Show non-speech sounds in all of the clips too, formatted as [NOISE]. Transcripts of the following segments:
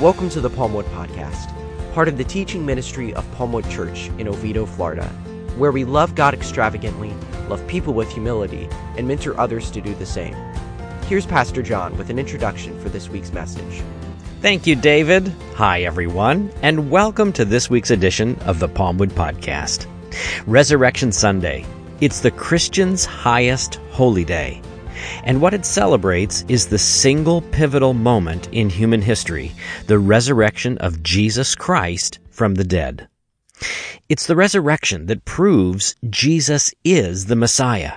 Welcome to the Palmwood Podcast, part of the teaching ministry of Palmwood Church in Oviedo, Florida, where we love God extravagantly, love people with humility, and mentor others to do the same. Here's Pastor John with an introduction for this week's message. Thank you, David. Hi, everyone, and welcome to this week's edition of the Palmwood Podcast. Resurrection Sunday. It's the Christian's highest holy day. And what it celebrates is the single pivotal moment in human history, the resurrection of Jesus Christ from the dead. It's the resurrection that proves Jesus is the Messiah.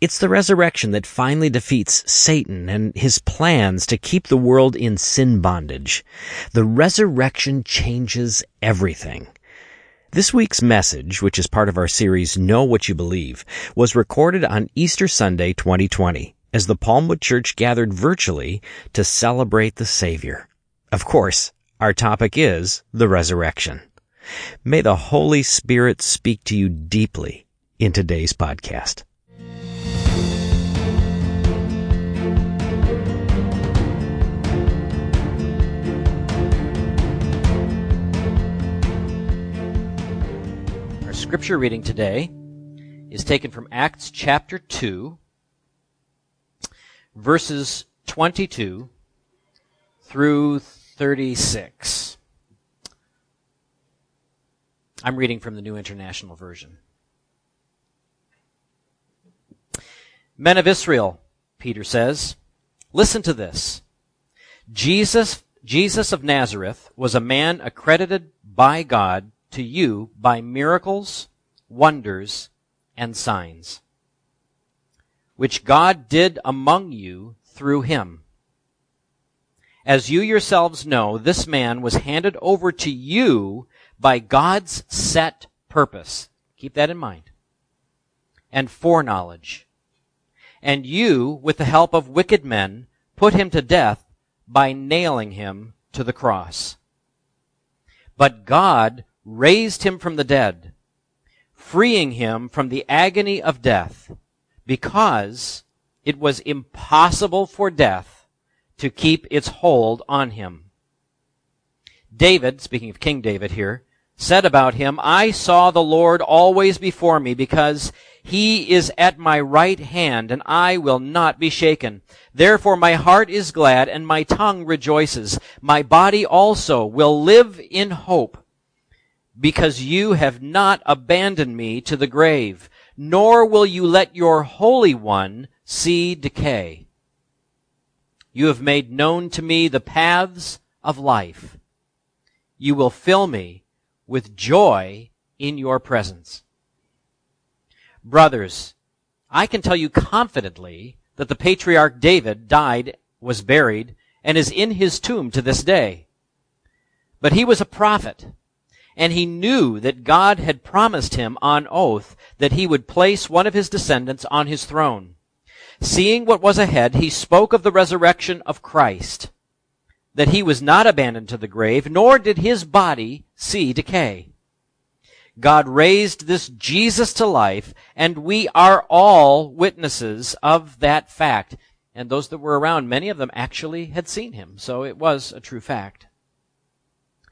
It's the resurrection that finally defeats Satan and his plans to keep the world in sin bondage. The resurrection changes everything. This week's message, which is part of our series Know What You Believe, was recorded on Easter Sunday 2020 as the Palmwood Church gathered virtually to celebrate the Savior. Of course, our topic is the resurrection. May the Holy Spirit speak to you deeply in today's podcast. Scripture reading today is taken from Acts chapter 2, verses 22 through 36. I'm reading from the New International Version. Men of Israel, Peter says, listen to this. Jesus, Jesus of Nazareth was a man accredited by God to you by miracles, wonders, and signs, which God did among you through him. As you yourselves know, this man was handed over to you by God's set purpose. Keep that in mind. And foreknowledge. And you, with the help of wicked men, put him to death by nailing him to the cross. But God raised him from the dead, freeing him from the agony of death, because it was impossible for death to keep its hold on him. David, speaking of King David here, said about him, I saw the Lord always before me because he is at my right hand and I will not be shaken. Therefore my heart is glad and my tongue rejoices. My body also will live in hope because you have not abandoned me to the grave, nor will you let your Holy One see decay. You have made known to me the paths of life. You will fill me with joy in your presence. Brothers, I can tell you confidently that the patriarch David died, was buried, and is in his tomb to this day. But he was a prophet, and he knew that God had promised him on oath that he would place one of his descendants on his throne. Seeing what was ahead, he spoke of the resurrection of Christ, that he was not abandoned to the grave, nor did his body see decay. God raised this Jesus to life, and we are all witnesses of that fact. And those that were around, many of them actually had seen him, so it was a true fact.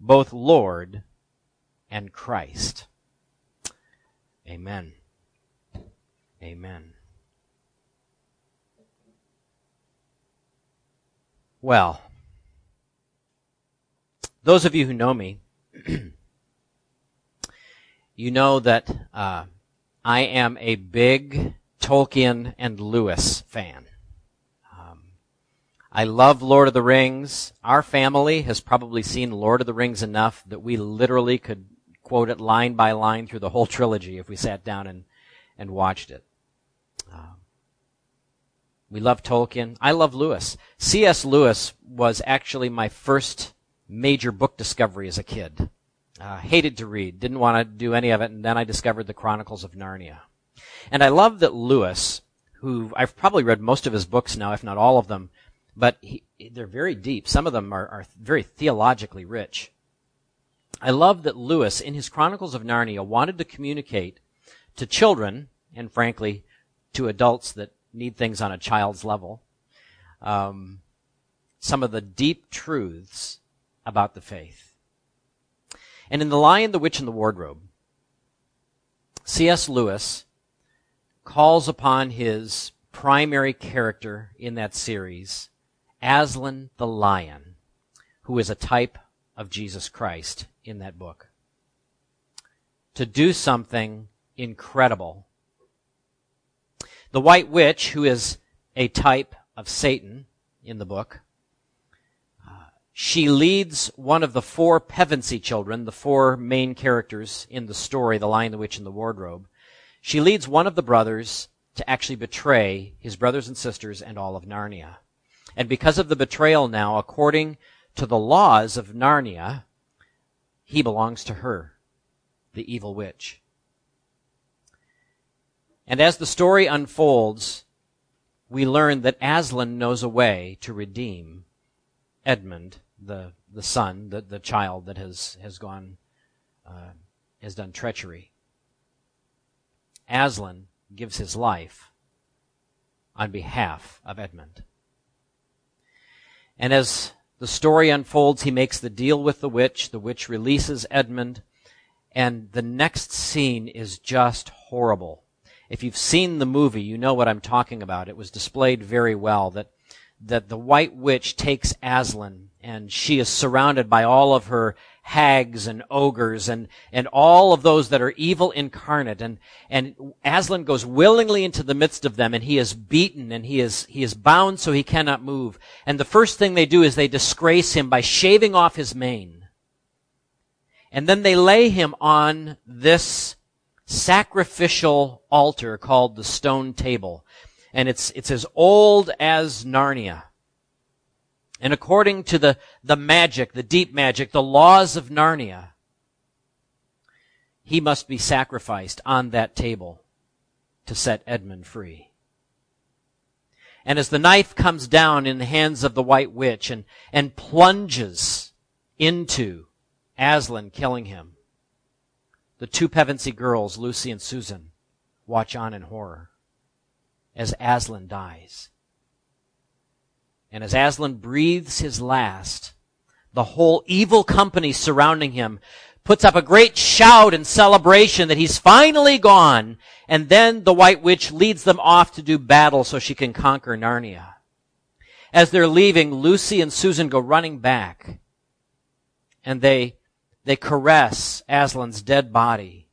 both Lord and Christ. Amen. Amen. Well, those of you who know me, [CLEARS THROAT] you know that uh, I am a big Tolkien and Lewis fan. I love Lord of the Rings. Our family has probably seen Lord of the Rings enough that we literally could quote it line by line through the whole trilogy if we sat down and, and watched it. We love Tolkien. I love Lewis. C.S. Lewis was actually my first major book discovery as a kid. Uh, hated to read, didn't want to do any of it, and then I discovered the Chronicles of Narnia. And I love that Lewis, who I've probably read most of his books now, if not all of them, but he, they're very deep. Some of them are, are very theologically rich. I love that Lewis, in his Chronicles of Narnia, wanted to communicate to children, and frankly, to adults that need things on a child's level, um, some of the deep truths about the faith. And in The Lion, the Witch, and the Wardrobe, C.S. Lewis calls upon his primary character in that series, Aslan the Lion, who is a type of Jesus Christ in that book, to do something incredible. The White Witch, who is a type of Satan in the book, uh, she leads one of the four Pevensey children, the four main characters in the story, The Lion, the Witch, and the Wardrobe. She leads one of the brothers to actually betray his brothers and sisters and all of Narnia. And because of the betrayal now, according to the laws of Narnia, he belongs to her, the evil witch. And as the story unfolds, we learn that Aslan knows a way to redeem Edmund the the son, the the child that has has gone uh, has done treachery. Aslan gives his life on behalf of Edmund. And as the story unfolds, he makes the deal with the witch. The witch releases Edmund. And the next scene is just horrible. If you've seen the movie, you know what I'm talking about. It was displayed very well that, that the white witch takes Aslan and she is surrounded by all of her hags and ogres and, and all of those that are evil incarnate. And, and Aslan goes willingly into the midst of them and he is beaten and he is, he is bound so he cannot move. And the first thing they do is they disgrace him by shaving off his mane. And then they lay him on this sacrificial altar called the stone table. And it's, it's as old as Narnia. And according to the, the magic, the deep magic, the laws of Narnia, he must be sacrificed on that table to set Edmund free. And as the knife comes down in the hands of the white witch and, and plunges into Aslan killing him, the two Pevensey girls, Lucy and Susan, watch on in horror as Aslan dies. And as Aslan breathes his last, the whole evil company surrounding him puts up a great shout and celebration that he's finally gone. And then the White Witch leads them off to do battle so she can conquer Narnia. As they're leaving, Lucy and Susan go running back and they, they caress Aslan's dead body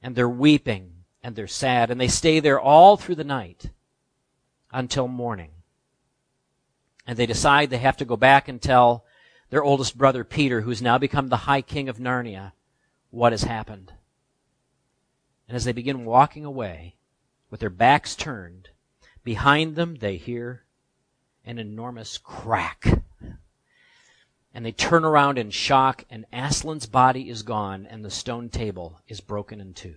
and they're weeping and they're sad and they stay there all through the night until morning and they decide they have to go back and tell their oldest brother Peter, who's now become the High King of Narnia, what has happened. And as they begin walking away, with their backs turned, behind them they hear an enormous crack. And they turn around in shock, and Aslan's body is gone, and the stone table is broken in two.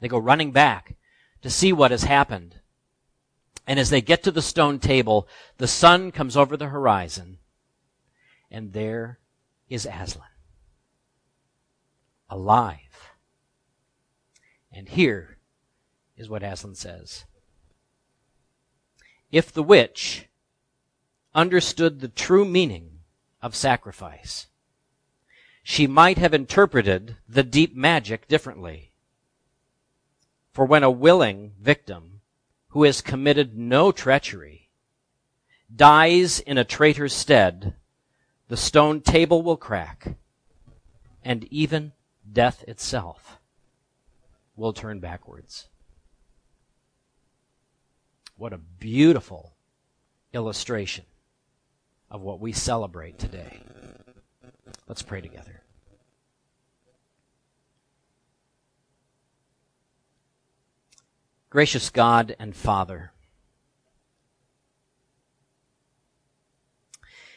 They go running back to see what has happened. And as they get to the stone table, the sun comes over the horizon, and there is Aslan. Alive. And here is what Aslan says. If the witch understood the true meaning of sacrifice, she might have interpreted the deep magic differently. For when a willing victim who has committed no treachery dies in a traitor's stead, the stone table will crack, and even death itself will turn backwards. What a beautiful illustration of what we celebrate today. Let's pray together. Gracious God and Father,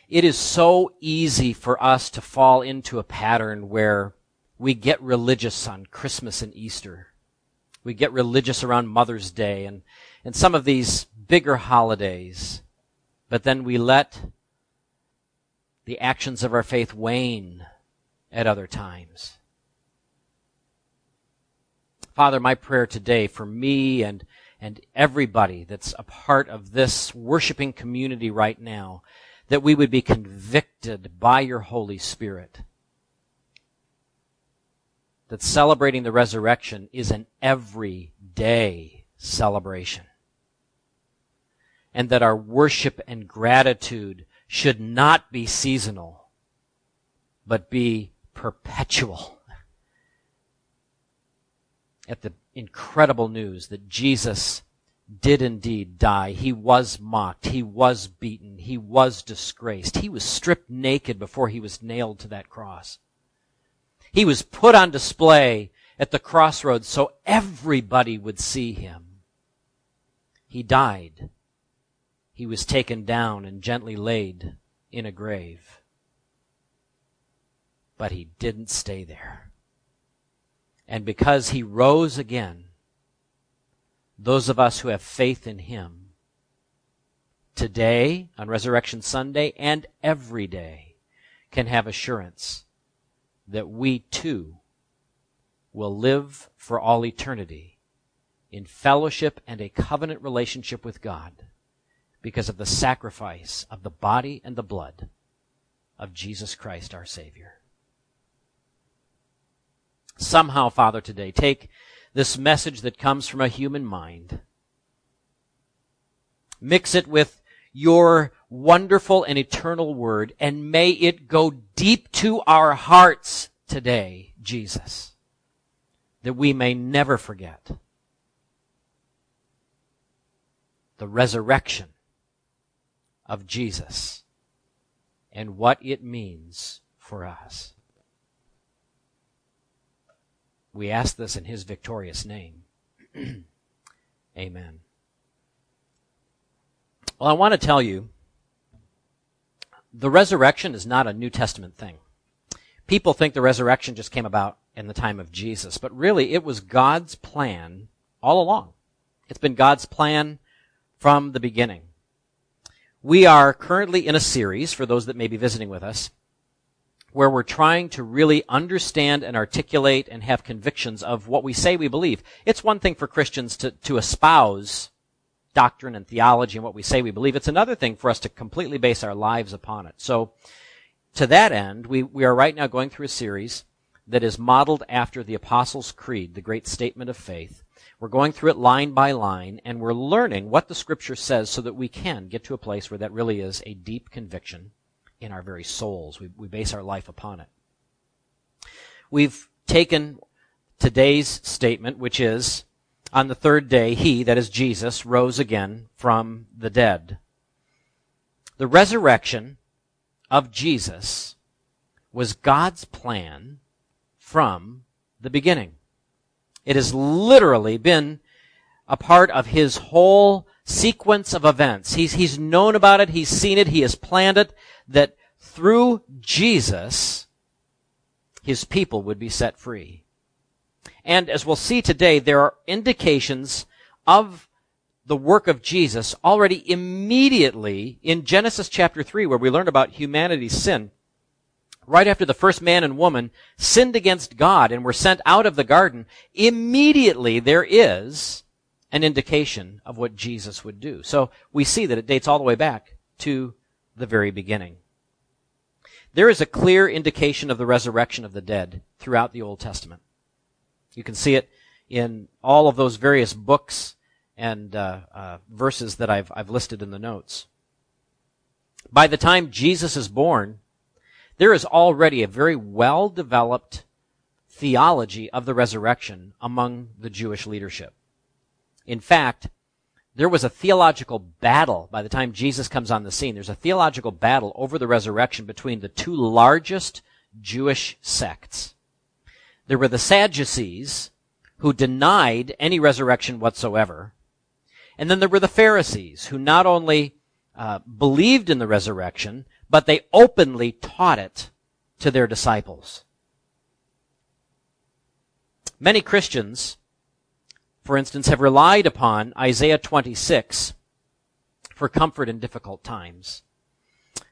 it is so easy for us to fall into a pattern where we get religious on Christmas and Easter. We get religious around Mother's Day and, and some of these bigger holidays. But then we let the actions of our faith wane at other times. Father, my prayer today for me and, and everybody that's a part of this worshiping community right now, that we would be convicted by your Holy Spirit. That celebrating the resurrection is an everyday celebration. And that our worship and gratitude should not be seasonal, but be perpetual at the incredible news that Jesus did indeed die. He was mocked. He was beaten. He was disgraced. He was stripped naked before he was nailed to that cross. He was put on display at the crossroads so everybody would see him. He died. He was taken down and gently laid in a grave. But he didn't stay there. And because he rose again, those of us who have faith in him, today, on Resurrection Sunday, and every day, can have assurance that we too will live for all eternity in fellowship and a covenant relationship with God because of the sacrifice of the body and the blood of Jesus Christ our Savior somehow, Father, today, take this message that comes from a human mind, mix it with your wonderful and eternal word, and may it go deep to our hearts today, Jesus, that we may never forget the resurrection of Jesus and what it means for us. We ask this in his victorious name. [CLEARS THROAT] Amen. Well, I want to tell you the resurrection is not a New Testament thing. People think the resurrection just came about in the time of Jesus, but really it was God's plan all along. It's been God's plan from the beginning. We are currently in a series, for those that may be visiting with us, where we're trying to really understand and articulate and have convictions of what we say we believe. It's one thing for Christians to, to espouse doctrine and theology and what we say we believe. It's another thing for us to completely base our lives upon it. So, to that end, we, we are right now going through a series that is modeled after the Apostles' Creed, the great statement of faith. We're going through it line by line, and we're learning what the Scripture says so that we can get to a place where that really is a deep conviction in our very souls. We, we base our life upon it. We've taken today's statement, which is, on the third day, he, that is Jesus, rose again from the dead. The resurrection of Jesus was God's plan from the beginning. It has literally been a part of his whole sequence of events. He's, he's known about it, he's seen it, he has planned it that through Jesus, his people would be set free. And as we'll see today, there are indications of the work of Jesus already immediately in Genesis chapter 3, where we learn about humanity's sin. Right after the first man and woman sinned against God and were sent out of the garden, immediately there is an indication of what Jesus would do. So we see that it dates all the way back to the very beginning. There is a clear indication of the resurrection of the dead throughout the Old Testament. You can see it in all of those various books and uh, uh, verses that I've, I've listed in the notes. By the time Jesus is born, there is already a very well developed theology of the resurrection among the Jewish leadership. In fact, there was a theological battle by the time Jesus comes on the scene. There's a theological battle over the resurrection between the two largest Jewish sects. There were the Sadducees, who denied any resurrection whatsoever. And then there were the Pharisees, who not only uh, believed in the resurrection, but they openly taught it to their disciples. Many Christians, for instance, have relied upon Isaiah 26 for comfort in difficult times.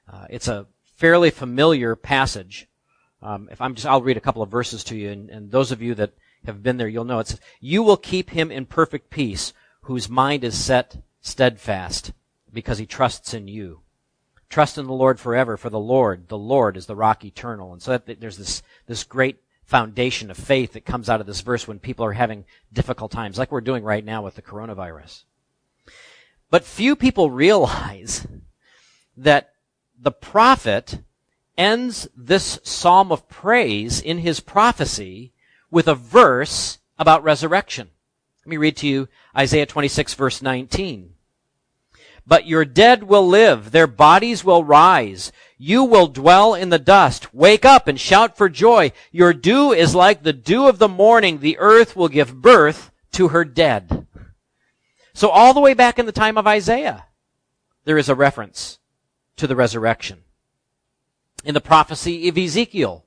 Uh, it's a fairly familiar passage. Um, if I'm just, I'll read a couple of verses to you, and, and those of you that have been there, you'll know it's, you will keep him in perfect peace, whose mind is set steadfast, because he trusts in you. Trust in the Lord forever, for the Lord, the Lord is the rock eternal. And so that, there's this, this great foundation of faith that comes out of this verse when people are having difficult times, like we're doing right now with the coronavirus. But few people realize that the prophet ends this psalm of praise in his prophecy with a verse about resurrection. Let me read to you Isaiah 26 verse 19. But your dead will live, their bodies will rise. You will dwell in the dust. Wake up and shout for joy. Your dew is like the dew of the morning. The earth will give birth to her dead. So all the way back in the time of Isaiah, there is a reference to the resurrection. In the prophecy of Ezekiel,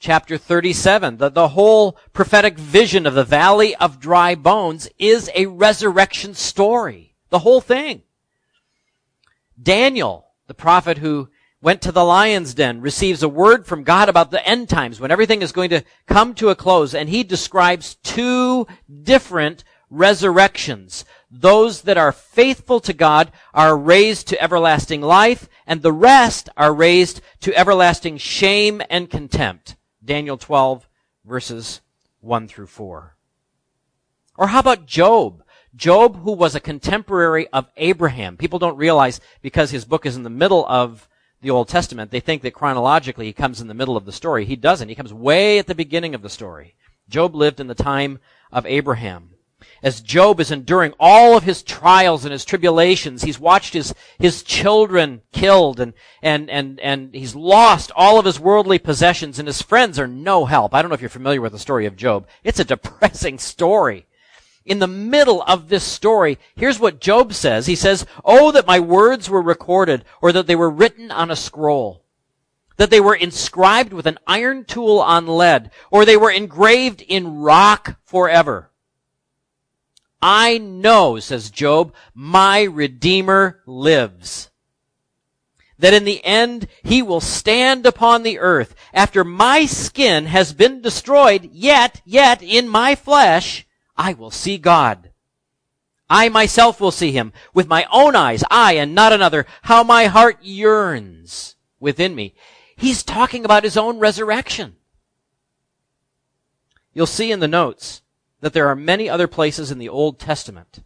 chapter 37, the, the whole prophetic vision of the valley of dry bones is a resurrection story. The whole thing. Daniel, the prophet who went to the lion's den, receives a word from God about the end times when everything is going to come to a close, and he describes two different resurrections. Those that are faithful to God are raised to everlasting life, and the rest are raised to everlasting shame and contempt. Daniel 12 verses 1 through 4. Or how about Job? Job, who was a contemporary of Abraham. People don't realize because his book is in the middle of the Old Testament, they think that chronologically he comes in the middle of the story. He doesn't. He comes way at the beginning of the story. Job lived in the time of Abraham as Job is enduring all of his trials and his tribulations, he's watched his, his children killed and, and, and, and he's lost all of his worldly possessions and his friends are no help. I don't know if you're familiar with the story of Job. It's a [LAUGHS] depressing story. In the middle of this story, here's what Job says. He says, Oh, that my words were recorded or that they were written on a scroll that they were inscribed with an iron tool on lead, or they were engraved in rock forever. I know, says Job, my Redeemer lives. That in the end he will stand upon the earth after my skin has been destroyed, yet, yet in my flesh I will see God. I myself will see him with my own eyes, I and not another, how my heart yearns within me. He's talking about his own resurrection. You'll see in the notes that there are many other places in the Old Testament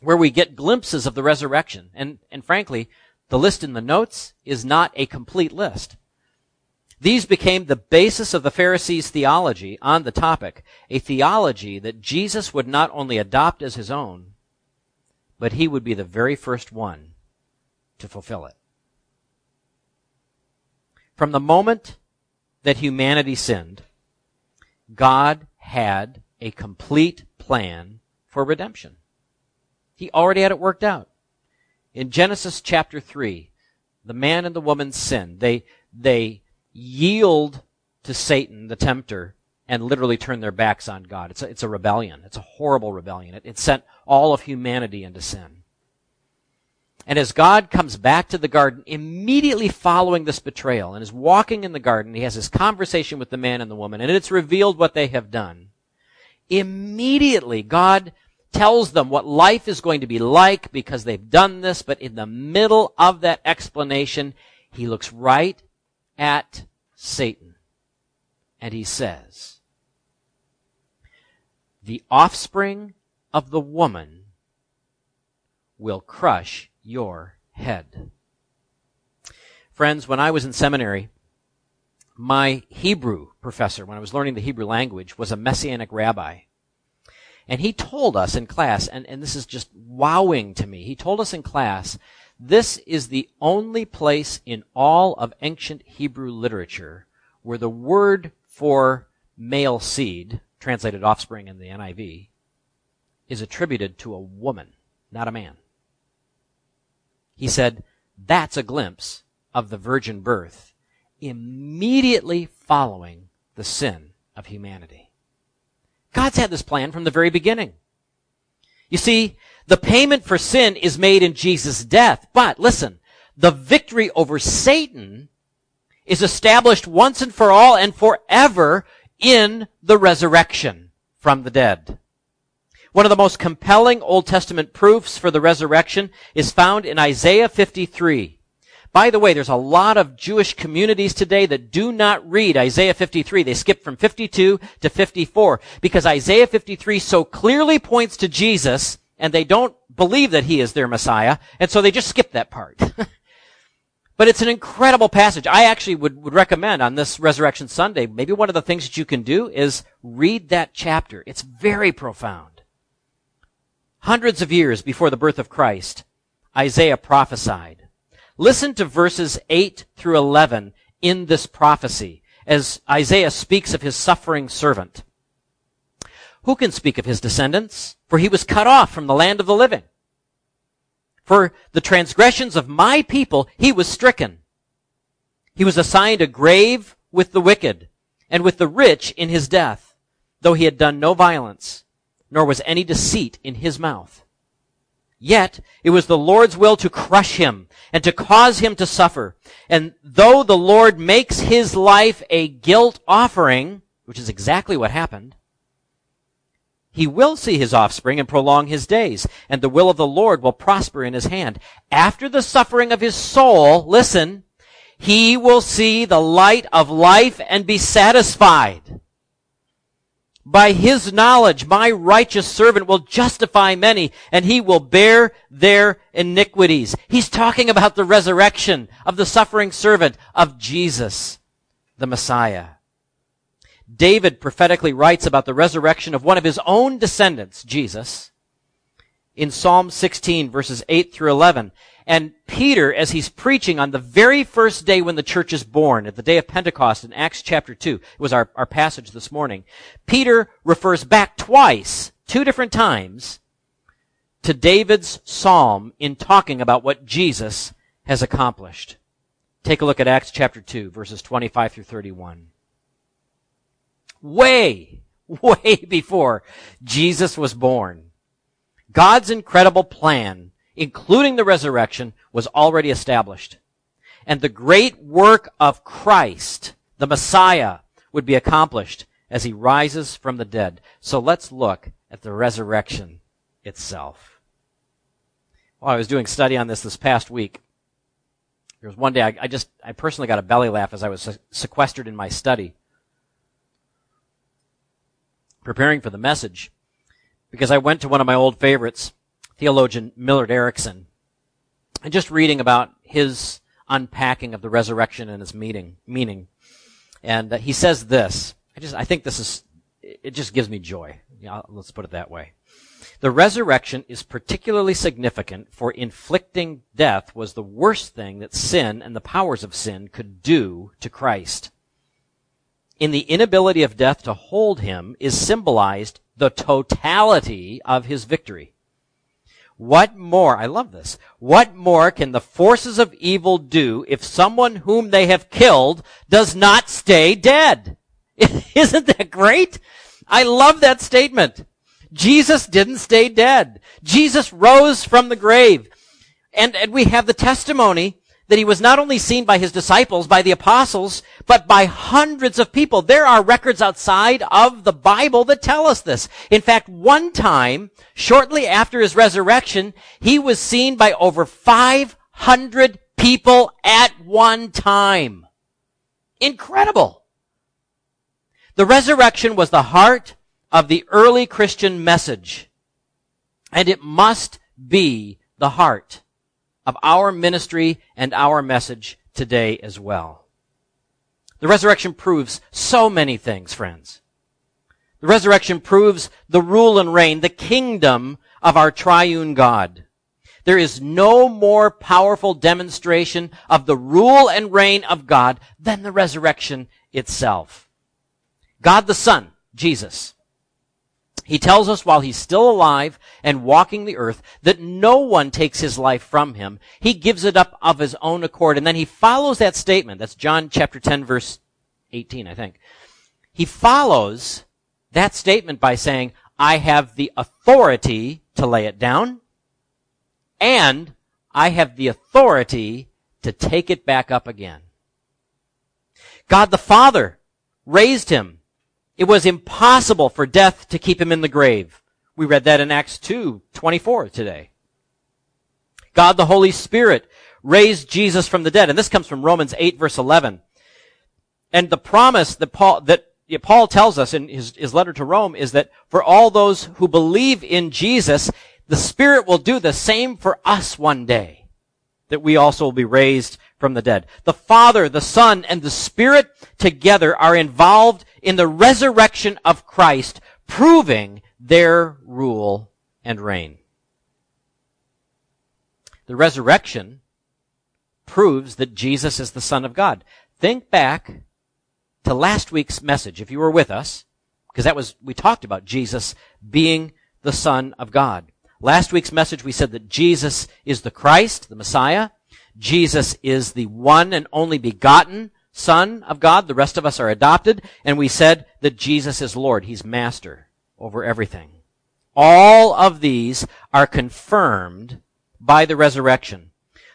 where we get glimpses of the resurrection. And, and frankly, the list in the notes is not a complete list. These became the basis of the Pharisees' theology on the topic, a theology that Jesus would not only adopt as his own, but he would be the very first one to fulfill it. From the moment that humanity sinned, God had a complete plan for redemption. He already had it worked out. In Genesis chapter 3, the man and the woman sinned. They, they yield to Satan, the tempter, and literally turn their backs on God. It's a, it's a rebellion. It's a horrible rebellion. It, it sent all of humanity into sin. And as God comes back to the garden, immediately following this betrayal, and is walking in the garden, he has this conversation with the man and the woman, and it's revealed what they have done. Immediately, God tells them what life is going to be like because they've done this, but in the middle of that explanation, he looks right at Satan and he says, the offspring of the woman will crush your head. Friends, when I was in seminary, my Hebrew professor, when I was learning the Hebrew language, was a Messianic rabbi. And he told us in class, and, and this is just wowing to me, he told us in class, this is the only place in all of ancient Hebrew literature where the word for male seed, translated offspring in the NIV, is attributed to a woman, not a man. He said, that's a glimpse of the virgin birth immediately following the sin of humanity. God's had this plan from the very beginning. You see, the payment for sin is made in Jesus' death, but listen, the victory over Satan is established once and for all and forever in the resurrection from the dead. One of the most compelling Old Testament proofs for the resurrection is found in Isaiah 53. By the way, there's a lot of Jewish communities today that do not read Isaiah 53. They skip from 52 to 54 because Isaiah 53 so clearly points to Jesus and they don't believe that he is their Messiah, and so they just skip that part. [LAUGHS] But it's an incredible passage. I actually would, would recommend on this Resurrection Sunday, maybe one of the things that you can do is read that chapter. It's very profound. Hundreds of years before the birth of Christ, Isaiah prophesied. Listen to verses 8 through 11 in this prophecy as Isaiah speaks of his suffering servant. Who can speak of his descendants? For he was cut off from the land of the living. For the transgressions of my people, he was stricken. He was assigned a grave with the wicked and with the rich in his death, though he had done no violence, nor was any deceit in his mouth. Yet it was the Lord's will to crush him and to cause him to suffer. And though the Lord makes his life a guilt offering, which is exactly what happened, he will see his offspring and prolong his days, and the will of the Lord will prosper in his hand. After the suffering of his soul, listen, he will see the light of life and be satisfied. By his knowledge, my righteous servant will justify many, and he will bear their iniquities. He's talking about the resurrection of the suffering servant of Jesus, the Messiah. David prophetically writes about the resurrection of one of his own descendants, Jesus, in Psalm 16 verses 8 through 11. And Peter, as he's preaching on the very first day when the church is born, at the day of Pentecost in Acts chapter 2, it was our, our passage this morning, Peter refers back twice, two different times, to David's psalm in talking about what Jesus has accomplished. Take a look at Acts chapter 2, verses 25 through 31 way, [LAUGHS] way before Jesus was born. God's incredible plan, including the resurrection, was already established. And the great work of Christ, the Messiah, would be accomplished as he rises from the dead. So let's look at the resurrection itself. While I was doing study on this this past week, there was one day I, I just, I personally got a belly laugh as I was sequestered in my study preparing for the message because I went to one of my old favorites, theologian Millard Erickson, and just reading about his unpacking of the resurrection and its meaning. meaning. And uh, he says this. I just, I think this is, it just gives me joy. Yeah, let's put it that way. The resurrection is particularly significant for inflicting death was the worst thing that sin and the powers of sin could do to Christ in the inability of death to hold him is symbolized the totality of his victory. What more, I love this, what more can the forces of evil do if someone whom they have killed does not stay dead? [LAUGHS] Isn't that great? I love that statement. Jesus didn't stay dead. Jesus rose from the grave. And, and we have the testimony that he was not only seen by his disciples, by the apostles, but by hundreds of people. There are records outside of the Bible that tell us this. In fact, one time, shortly after his resurrection, he was seen by over 500 people at one time. Incredible. The resurrection was the heart of the early Christian message. And it must be the heart of our ministry and our message today as well. The resurrection proves so many things, friends. The resurrection proves the rule and reign, the kingdom of our triune God. There is no more powerful demonstration of the rule and reign of God than the resurrection itself. God the Son, Jesus, He tells us while he's still alive and walking the earth that no one takes his life from him. He gives it up of his own accord. And then he follows that statement. That's John chapter 10 verse 18, I think. He follows that statement by saying, I have the authority to lay it down and I have the authority to take it back up again. God the Father raised him it was impossible for death to keep him in the grave. We read that in Acts 2, 24 today. God the Holy Spirit raised Jesus from the dead. And this comes from Romans 8 verse 11. And the promise that Paul, that Paul tells us in his, his letter to Rome is that for all those who believe in Jesus, the Spirit will do the same for us one day. That we also will be raised from the dead. The Father, the Son, and the Spirit together are involved in the resurrection of Christ, proving their rule and reign. The resurrection proves that Jesus is the Son of God. Think back to last week's message, if you were with us, because that was, we talked about Jesus being the Son of God. Last week's message, we said that Jesus is the Christ, the Messiah. Jesus is the one and only begotten Son of God. The rest of us are adopted. And we said that Jesus is Lord. He's master over everything. All of these are confirmed by the resurrection.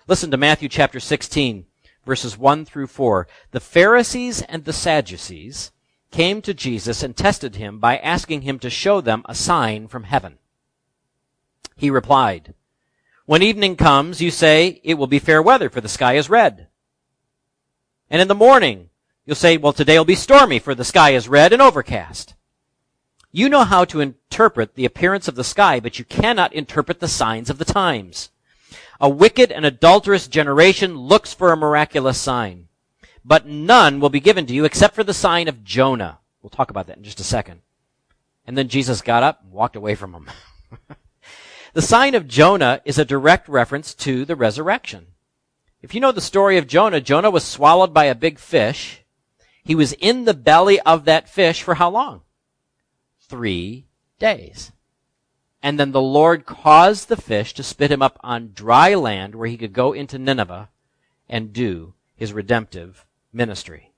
Listen to Matthew chapter 16, verses 1 through 4. The Pharisees and the Sadducees came to Jesus and tested him by asking him to show them a sign from heaven. He replied, When evening comes, you say, it will be fair weather, for the sky is red. And in the morning, you'll say, well, today will be stormy for the sky is red and overcast. You know how to interpret the appearance of the sky, but you cannot interpret the signs of the times. A wicked and adulterous generation looks for a miraculous sign, but none will be given to you except for the sign of Jonah. We'll talk about that in just a second. And then Jesus got up and walked away from them. [LAUGHS] the sign of Jonah is a direct reference to the resurrection. If you know the story of Jonah, Jonah was swallowed by a big fish. He was in the belly of that fish for how long? Three days. And then the Lord caused the fish to spit him up on dry land where he could go into Nineveh and do his redemptive ministry.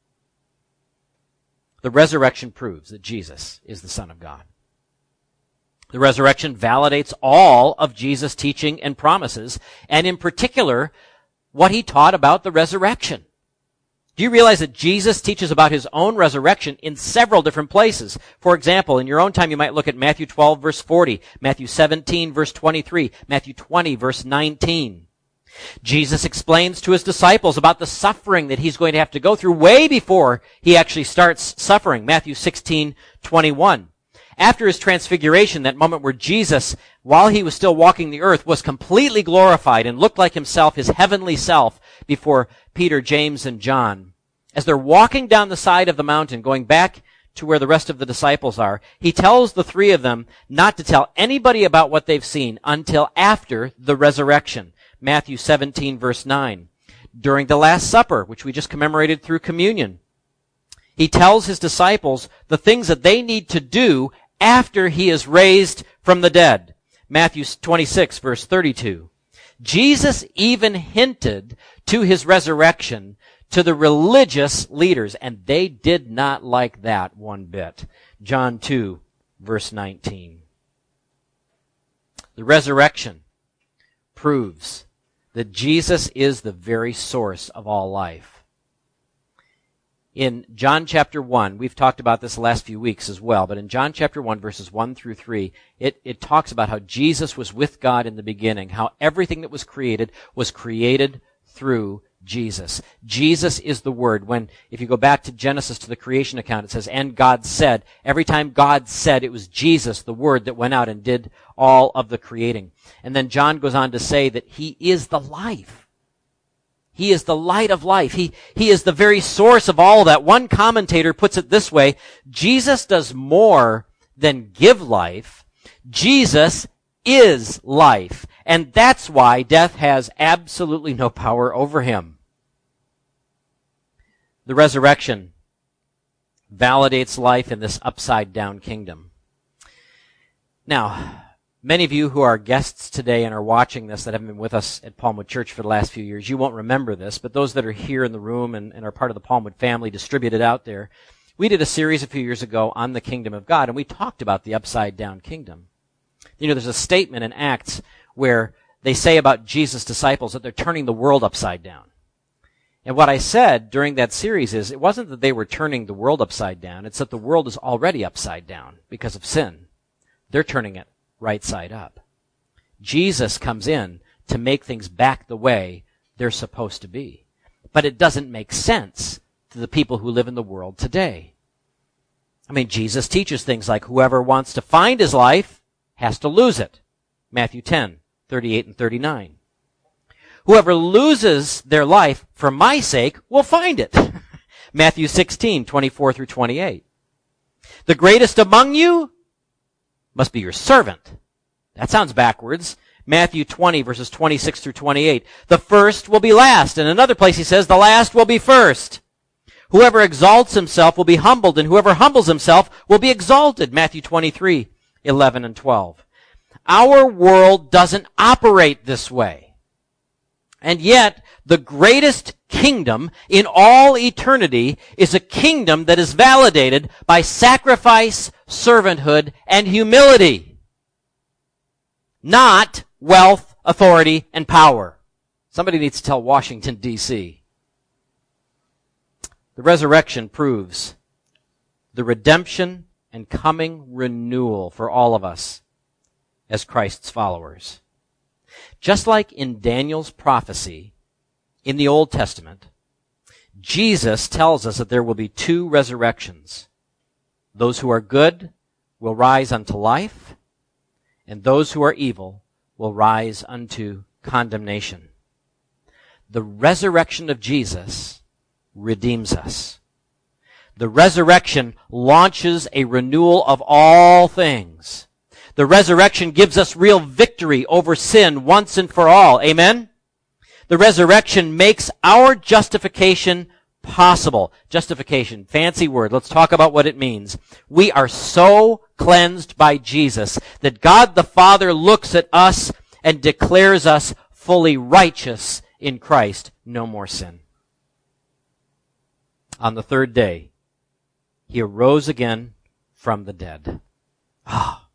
The resurrection proves that Jesus is the Son of God. The resurrection validates all of Jesus' teaching and promises, and in particular, what he taught about the resurrection. Do you realize that Jesus teaches about his own resurrection in several different places? For example, in your own time, you might look at Matthew 12 verse 40, Matthew 17 verse 23, Matthew 20 verse 19. Jesus explains to his disciples about the suffering that he's going to have to go through way before he actually starts suffering. Matthew 16, 21. After his transfiguration, that moment where Jesus, while he was still walking the earth, was completely glorified and looked like himself, his heavenly self, before Peter, James, and John. As they're walking down the side of the mountain, going back to where the rest of the disciples are, he tells the three of them not to tell anybody about what they've seen until after the resurrection. Matthew 17 verse 9. During the Last Supper, which we just commemorated through communion, he tells his disciples the things that they need to do after he is raised from the dead. Matthew 26 verse 32. Jesus even hinted to his resurrection to the religious leaders, and they did not like that one bit. John 2 verse 19. The resurrection proves that Jesus is the very source of all life in John chapter 1, we've talked about this the last few weeks as well, but in John chapter 1 verses 1 through 3, it, it talks about how Jesus was with God in the beginning, how everything that was created was created through Jesus. Jesus is the Word. When, if you go back to Genesis to the creation account, it says, and God said. Every time God said, it was Jesus, the Word, that went out and did all of the creating. And then John goes on to say that He is the life. He is the light of life. He, he is the very source of all that. One commentator puts it this way, Jesus does more than give life. Jesus is life. And that's why death has absolutely no power over him. The resurrection validates life in this upside down kingdom. Now, many of you who are guests today and are watching this that have been with us at Palmwood Church for the last few years, you won't remember this, but those that are here in the room and, and are part of the Palmwood family distributed out there, we did a series a few years ago on the kingdom of God, and we talked about the upside down kingdom. You know, there's a statement in Acts where they say about Jesus' disciples that they're turning the world upside down. And what I said during that series is it wasn't that they were turning the world upside down, it's that the world is already upside down because of sin. They're turning it right side up. Jesus comes in to make things back the way they're supposed to be. But it doesn't make sense to the people who live in the world today. I mean, Jesus teaches things like whoever wants to find his life has to lose it. Matthew 10, 38 and 39. Whoever loses their life for my sake will find it. [LAUGHS] Matthew 16, 24 through 28. The greatest among you must be your servant. That sounds backwards. Matthew 20 verses 26 through 28. The first will be last. In another place he says, the last will be first. Whoever exalts himself will be humbled, and whoever humbles himself will be exalted. Matthew 23, 11 and 12. Our world doesn't operate this way. And yet, the greatest kingdom in all eternity is a kingdom that is validated by sacrifice, servanthood, and humility. Not wealth, authority, and power. Somebody needs to tell Washington DC. The resurrection proves the redemption and coming renewal for all of us as Christ's followers. Just like in Daniel's prophecy in the Old Testament, Jesus tells us that there will be two resurrections. Those who are good will rise unto life, and those who are evil will rise unto condemnation. The resurrection of Jesus redeems us. The resurrection launches a renewal of all things. The resurrection gives us real victory over sin once and for all. Amen? The resurrection makes our justification possible. Justification, fancy word. Let's talk about what it means. We are so cleansed by Jesus that God the Father looks at us and declares us fully righteous in Christ. No more sin. On the third day, he arose again from the dead. Ah.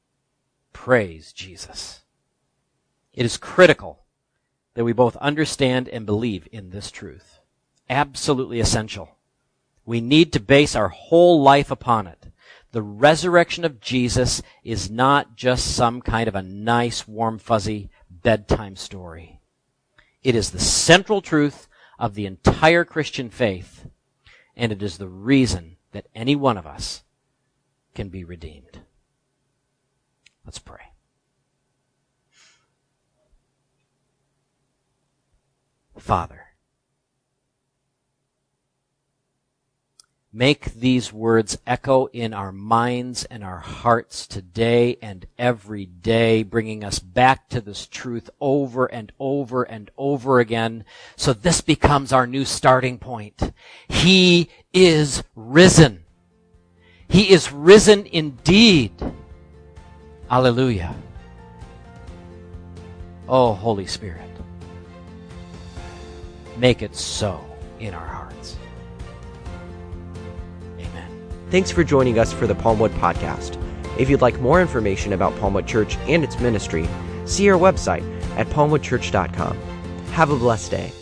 Praise Jesus. It is critical that we both understand and believe in this truth. Absolutely essential. We need to base our whole life upon it. The resurrection of Jesus is not just some kind of a nice, warm, fuzzy bedtime story. It is the central truth of the entire Christian faith, and it is the reason that any one of us can be redeemed. Let's pray. Father, make these words echo in our minds and our hearts today and every day, bringing us back to this truth over and over and over again. So this becomes our new starting point. He is risen. He is risen indeed. Alleluia. Oh, Holy Spirit, make it so in our hearts. Amen. Thanks for joining us for the Palmwood Podcast. If you'd like more information about Palmwood Church and its ministry, see our website at palmwoodchurch.com. Have a blessed day.